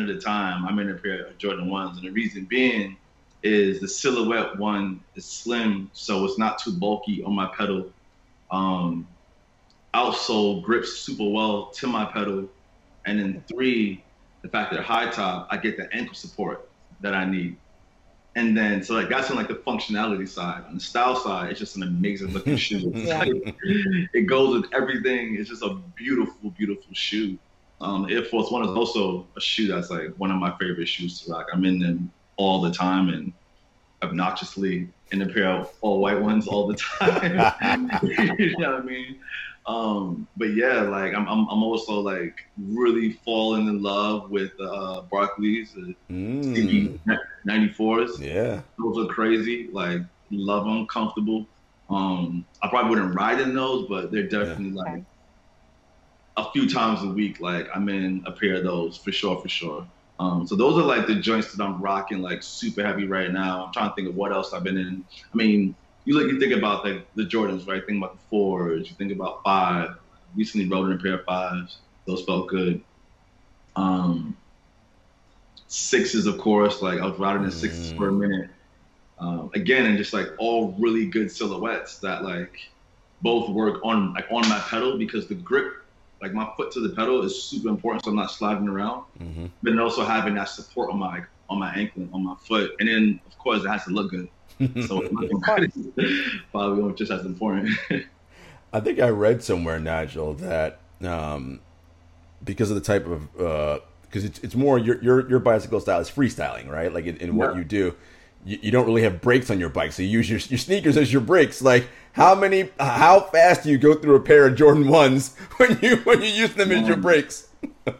of the time I'm in a pair of Jordan ones. And the reason being is the silhouette one is slim, so it's not too bulky on my pedal. Um, outsole grips super well to my pedal. And then three, the fact that high top, I get the ankle support that I need. And then, so like that's on like the functionality side. On the style side, it's just an amazing looking shoe. Yeah. Like, it goes with everything. It's just a beautiful, beautiful shoe. Um, Air Force One is also a shoe that's like one of my favorite shoes to rock. I'm in them all the time and obnoxiously in a pair of all white ones all the time. you know what I mean? Um, but yeah, like I'm, I'm, I'm also like really falling in love with uh, Barkleys, the Mm. 94s. Yeah. Those are crazy. Like love them, comfortable. Um, I probably wouldn't ride in those, but they're definitely like a few times a week. Like I'm in a pair of those for sure, for sure. Um, so those are like the joints that I'm rocking like super heavy right now. I'm trying to think of what else I've been in. I mean, you look, you think about like the Jordans, right? Think about the fours. You think about five. Recently rode in a pair of fives. Those felt good. Um, sixes, of course. Like I was riding in sixes for a minute. Um, again, and just like all really good silhouettes that like both work on like on my pedal because the grip, like my foot to the pedal, is super important. So I'm not sliding around, hmm but then also having that support on my on my ankle, on my foot, and then of course it has to look good. So looking probably just as important. I think I read somewhere, Nigel, that um, because of the type of because it's, it's more your your your bicycle style is freestyling, right? Like in, in what you do, you, you don't really have brakes on your bike, so you use your, your sneakers as your brakes. Like how many, how fast do you go through a pair of Jordan ones when you when you use them as your brakes?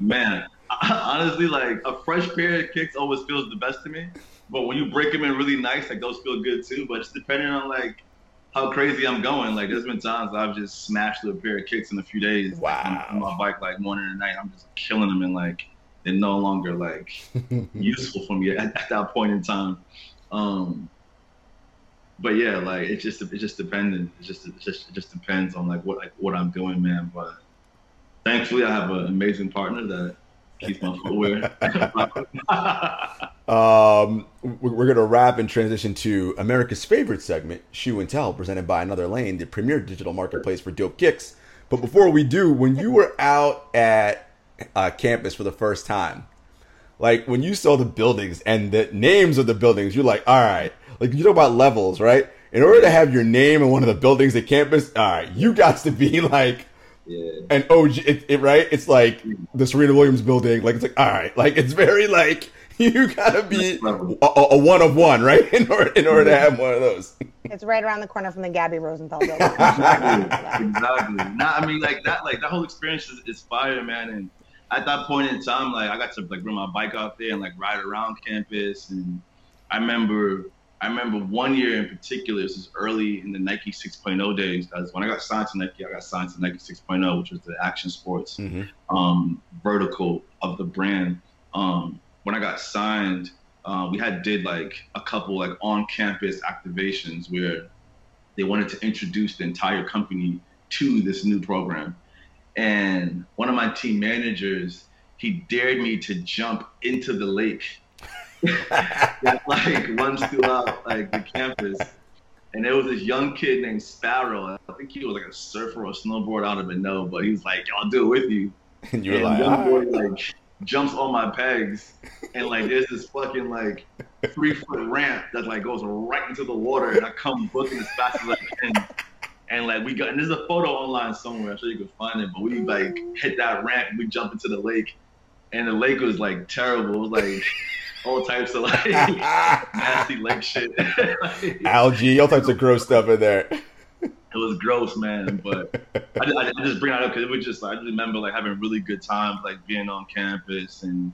Man, honestly, like a fresh pair of kicks always feels the best to me. But when you break them in really nice, like those feel good too. But it's depending on like how crazy I'm going. Like there's been times I've just smashed a pair of kicks in a few days. like, on- my bike, like morning and night, I'm just killing them and like they're no longer like useful for me at, at that point in time. Um, but yeah, like it's just it's just dependent. It just it just it just depends on like what like what I'm doing, man. But thankfully, I have an amazing partner that keeps my footwear. Um, we- we're going to wrap and transition to America's favorite segment, Shoe and Tell, presented by Another Lane, the premier digital marketplace for dope kicks. But before we do, when you were out at uh, campus for the first time, like when you saw the buildings and the names of the buildings, you're like, all right, like you talk about levels, right? In order to have your name in one of the buildings at campus, all right, you got to be like yeah, an OG, it, it, right? It's like the Serena Williams building. Like it's like all right, like it's very like you gotta be a, a, a one of one, right? In order in order to have one of those. It's right around the corner from the Gabby Rosenthal building. exactly, exactly. Nah, I mean, like that, like that whole experience is, is fire, man. And at that point in time, like I got to like bring my bike out there and like ride around campus. And I remember, I remember one year in particular. This is early in the Nike 6.0 days. Because when I got signed to Nike, I got signed to Nike 6.0, which was the action sports Mhm. um, vertical of the brand. Um, when I got signed, uh, we had did like a couple like on-campus activations where they wanted to introduce the entire company to this new program. And one of my team managers, he dared me to jump into the lake that like runs throughout like the campus. And there was this young kid named Sparrow. I think he was like a surfer or a snowboarder. I don't even know, but he was like, "I'll do it with you." And you're and like, young boy right. like jumps on my pegs, and like there's this fucking like three foot ramp that like goes right into the water, and I come booking as fast as I can, and like we got and there's a photo online somewhere. I'm sure you can find it. But we like hit that ramp, we jump into the lake, and the lake was like terrible. It was like all types of like nasty lake shit. like, Algae, all types of gross stuff in there. It was gross, man. But I, just- I just bring that up because it was just I just remember like having really good times, like being on campus and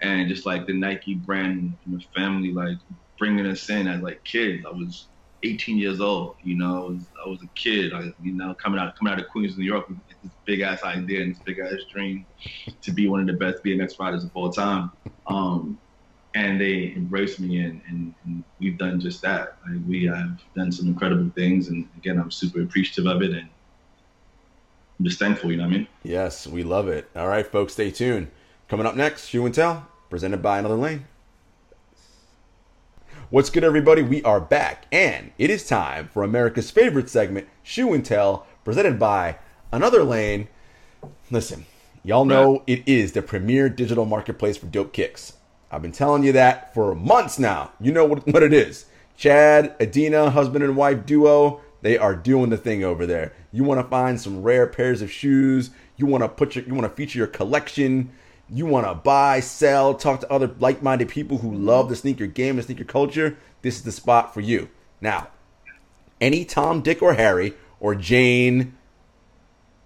and just like the Nike brand and the family, like bringing us in as like kids. I was 18 years old, you know. I was, I was a kid, I, you know, coming out coming out of Queens, New York, with this big ass idea and this big ass dream to be one of the best BMX riders of all time. Um, and they embraced me and, and, and we've done just that like we have done some incredible things and again i'm super appreciative of it and i'm just thankful you know what i mean Yes, we love it. All right, folks, stay tuned. Coming up next, Shoe and Tell, presented by Another Lane. What's good, everybody? We are back, and it is time for America's favorite segment, Shoe and Tell, presented by Another Lane. Listen, y'all know it is the premier digital marketplace for dope kicks. I've been telling you that for months now. You know what, what it is. Chad, Adina, husband and wife duo, they are doing the thing over there. You want to find some rare pairs of shoes, you want to put your you want to feature your collection, you want to buy, sell, talk to other like-minded people who love the sneaker game and sneaker culture, this is the spot for you. Now, any Tom, Dick, or Harry, or Jane,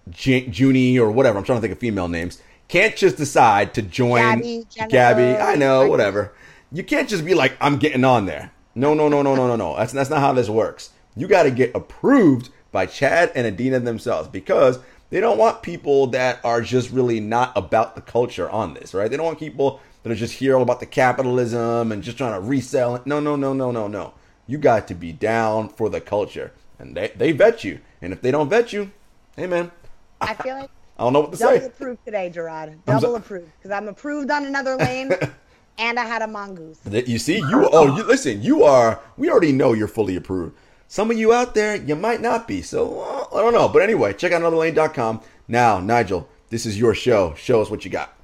J- Junie, or whatever, I'm trying to think of female names, can't just decide to join Gabby, Gabby, I know, whatever. You can't just be like, I'm getting on there. No, no, no, no, no, no, no. That's that's not how this works. You got to get approved by Chad and Adina themselves because they don't want people that are just really not about the culture on this, right? They don't want people that are just here all about the capitalism and just trying to resell. No, no, no, no, no, no. You got to be down for the culture, and they they vet you. And if they don't vet you, hey man, I feel like I don't know what to double say. approved today, Gerard. I'm Double so- approved because I'm approved on another lane, and I had a mongoose. You see, you oh, you listen. You are. We already know you're fully approved. Some of you out there, you might not be. So uh, I don't know. But anyway, check out anotherlane.com. Now, Nigel, this is your show. Show us what you got.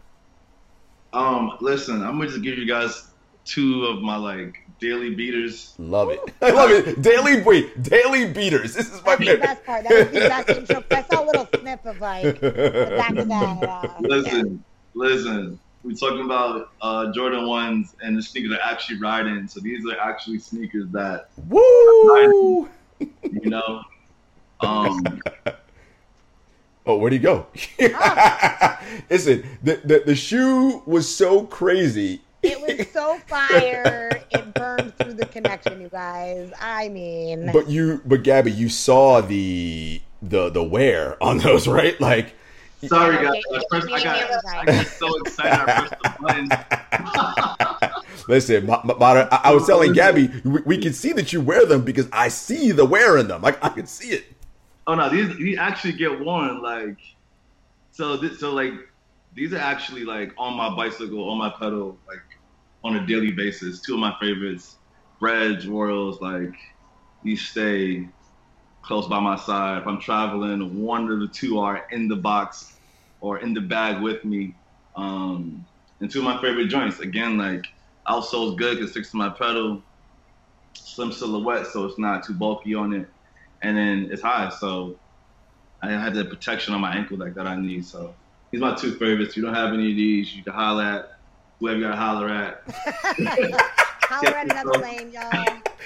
um listen i'm gonna just give you guys two of my like daily beaters Love it. I love it. Daily wait, daily beaters. This is my That's the favorite. best part. That was the best intro. I saw a little snip of like the back of that. Uh, listen listen we're talking about uh jordan ones and the sneakers are actually riding so these are actually sneakers that Woo! you know um Oh, where'd he go? Listen, the, the the shoe was so crazy. It was so fire. It burned through the connection, you guys. I mean, But you, but Gabby, you saw the the the wear on those, right? Like, sorry guys okay, I, pressed, I, got, I got so excited i pressed the button listen, Ma- Ma- Mata, I, I was telling Gabby, we, we can see that you wear them because I see the wear in them. Like, I can see it. Oh no, these these actually get worn like so this, so like these are actually like on my bicycle, on my pedal, like on a daily basis. Two of my favorites, Reg Royals, like these stay close by my side. If I'm traveling, one of the two are in the box or in the bag with me. Um, and two of my favorite joints, again, like outsole's good because it sticks to my pedal. Slim silhouette, so it's not too bulky on it and then it's high, so I have the protection on my ankle like that I need. So these are my two favorites. If you don't have any of these, you can holler at whoever you gotta holler at. holler at another lane, y'all.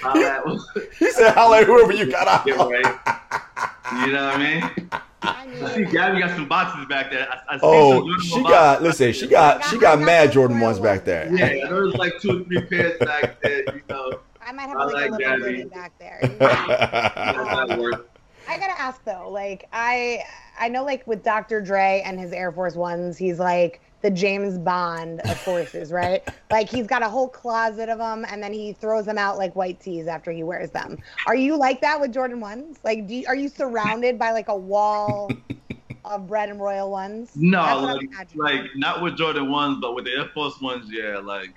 Holler at He said, "Holla at whoever you got out." get right. You know what I mean? I I see Gabby got some boxes back there. I, I see Oh, Jordan she got. back Listen, she got. She got mad Jordan ones back there. Yeah, there was like two or three pairs back there. You know, I might have I like, like a little Gabby. Jordan back there. you know? that's not work. I gotta ask though, like I I know like with Dr. Dre and his Air Force Ones, he's like the James Bond of forces, right? Like he's got a whole closet of them, and then he throws them out like white tees after he wears them. Are you like that with Jordan ones? Like, do you, are you surrounded by like a wall of bred and royal ones? No, That's what I'm like, like not with Jordan ones, but with the Air Force ones, yeah. Like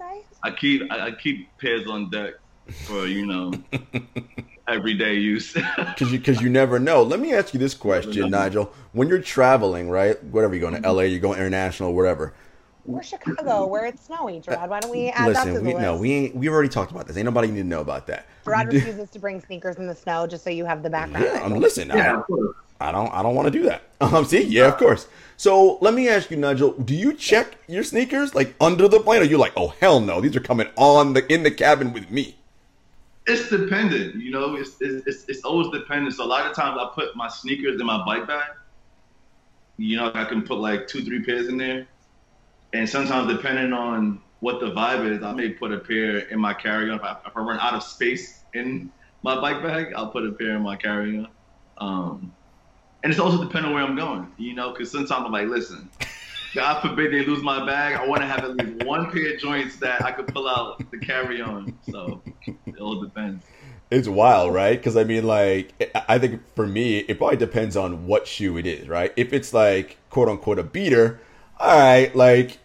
Okay. I keep I, I keep pairs on deck for you know everyday use. Because you, cause you never know. Let me ask you this question, Nigel. When you're traveling, right? Whatever you're going to LA, you're going international, whatever. We're Chicago, where it's snowy, Gerard. Why don't we add Listen, that to the we, list? no, we ain't, we already talked about this. Ain't nobody need to know about that. Gerard refuses to bring sneakers in the snow, just so you have the background. Yeah, I'm listen. Yeah, I. I don't I don't want to do that. Um, see, yeah, of course. So let me ask you, Nigel, do you check your sneakers like under the plane, or you like, oh hell no, these are coming on the in the cabin with me? It's dependent, you know. It's, it's it's always dependent. So a lot of times I put my sneakers in my bike bag. You know, I can put like two, three pairs in there, and sometimes depending on what the vibe is, I may put a pair in my carry-on. If I, if I run out of space in my bike bag, I'll put a pair in my carry-on. Um, and it's also depending on where I'm going, you know, because sometimes I'm like, listen, God forbid they lose my bag. I want to have at least one pair of joints that I could pull out the carry on. So it all depends. It's wild, right? Because I mean, like, I- think for me, it probably depends on what shoe it is, right? If it's like quote unquote a beater, all right, like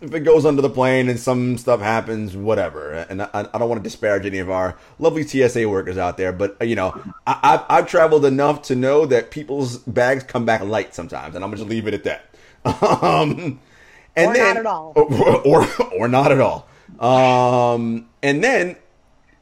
if it goes under the plane and some stuff happens, whatever. And I, I don't want to disparage any of our lovely TSA workers out there, but you know, I, I've, I've traveled enough to know that people's bags come back light sometimes, and I'm gonna just leave it at that. Um, and Or then, not at all. or, or or not at all. Um, and then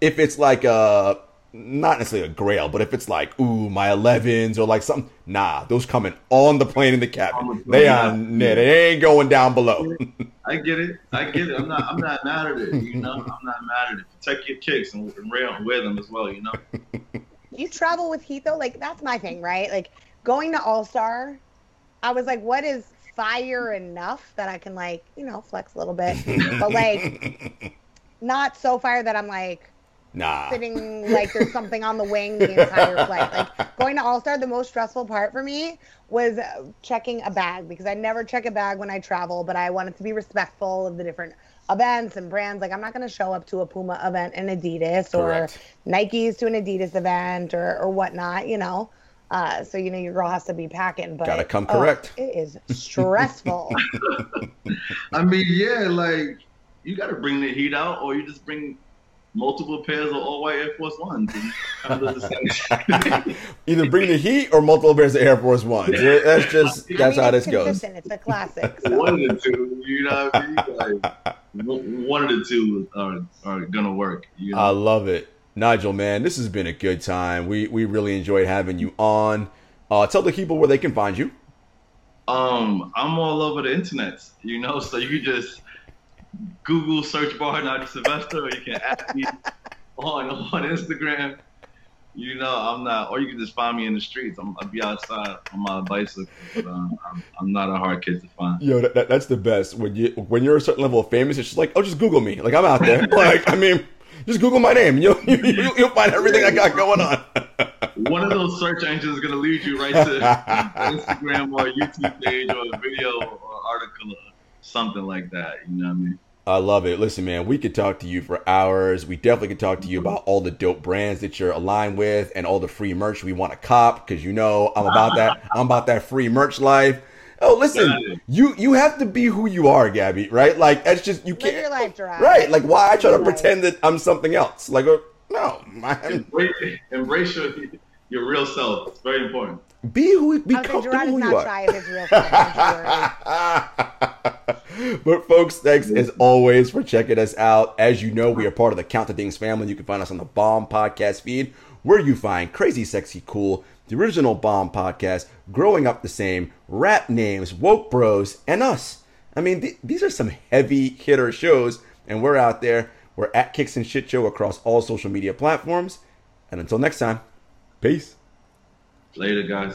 if it's like a not necessarily a grail, but if it's like ooh my 11s or like something, nah, those coming on the plane in the cabin. the They are yeah, they ain't going down below. I get it. I get it. I'm not. I'm not mad at it. You know. I'm not mad at it. Protect your kicks and, and wear, wear them as well. You know. you travel with heat though, like that's my thing, right? Like going to All Star, I was like, what is fire enough that I can like, you know, flex a little bit, but like not so fire that I'm like nah. sitting like there's something on the wing the entire flight. Like going to All Star, the most stressful part for me was checking a bag because I never check a bag when I travel, but I wanted to be respectful of the different events and brands. Like I'm not going to show up to a Puma event in Adidas or Nikes to an Adidas event or or whatnot, you know. Uh, so you know your girl has to be packing, but Gotta come oh, correct. it is stressful. I mean, yeah, like you got to bring the heat out, or you just bring multiple pairs of all white Air Force Ones. And kind of do the same. Either bring the heat or multiple pairs of Air Force Ones. That's just I that's mean, how it's this goes. consistent. It's a classic. so. one of the two. You know what I mean? Like one of the two are are gonna work. You know. I love it. Nigel, man, this has been a good time. We we really enjoyed having you on. Uh, tell the people where they can find you. Um, I'm all over the internet, you know, so you can just Google search bar Nigel Sylvester, or you can add me on on Instagram. You know, I'm not, or you can just find me in the streets. I'm, I'll be outside on my bicycle, but um, I'm, I'm not a hard kid to find. Yo, that, that- that's the best. When you when you're a certain level of famous, it's just like, oh, just Google me. Like I'm out there. like I mean, just Google my name. You'll you, you'll find everything I got going on. One of those search engines is gonna lead you right to Instagram or YouTube page or a video or article or something like that. You know what I mean? I love it. Listen, man, we could talk to you for hours. We definitely could talk to you about all the dope brands that you're aligned with and all the free merch we want to cop because you know I'm about that. I'm about that free merch life. Oh, listen, Got you you have to be who you are, Gabby. Right? Like that's just you Live can't. your life, Gerard. Right? Like why I try to Live your life. pretend that I'm something else? Like uh, no, man. Embrace, embrace your your real self. It's very important. Be who be I comfortable Gerard is who you are. shy of his real self. don't you worry. but folks, thanks as always for checking us out. As you know, we are part of the Count the Things family. You can find us on the Bomb Podcast feed, where you find Crazy Sexy Cool, the original Bomb Podcast, Growing Up the Same, Rap Names, Woke Bros, and us. I mean, th- these are some heavy hitter shows, and we're out there. We're at Kicks and Shit Show across all social media platforms. And until next time, peace. Later, guys.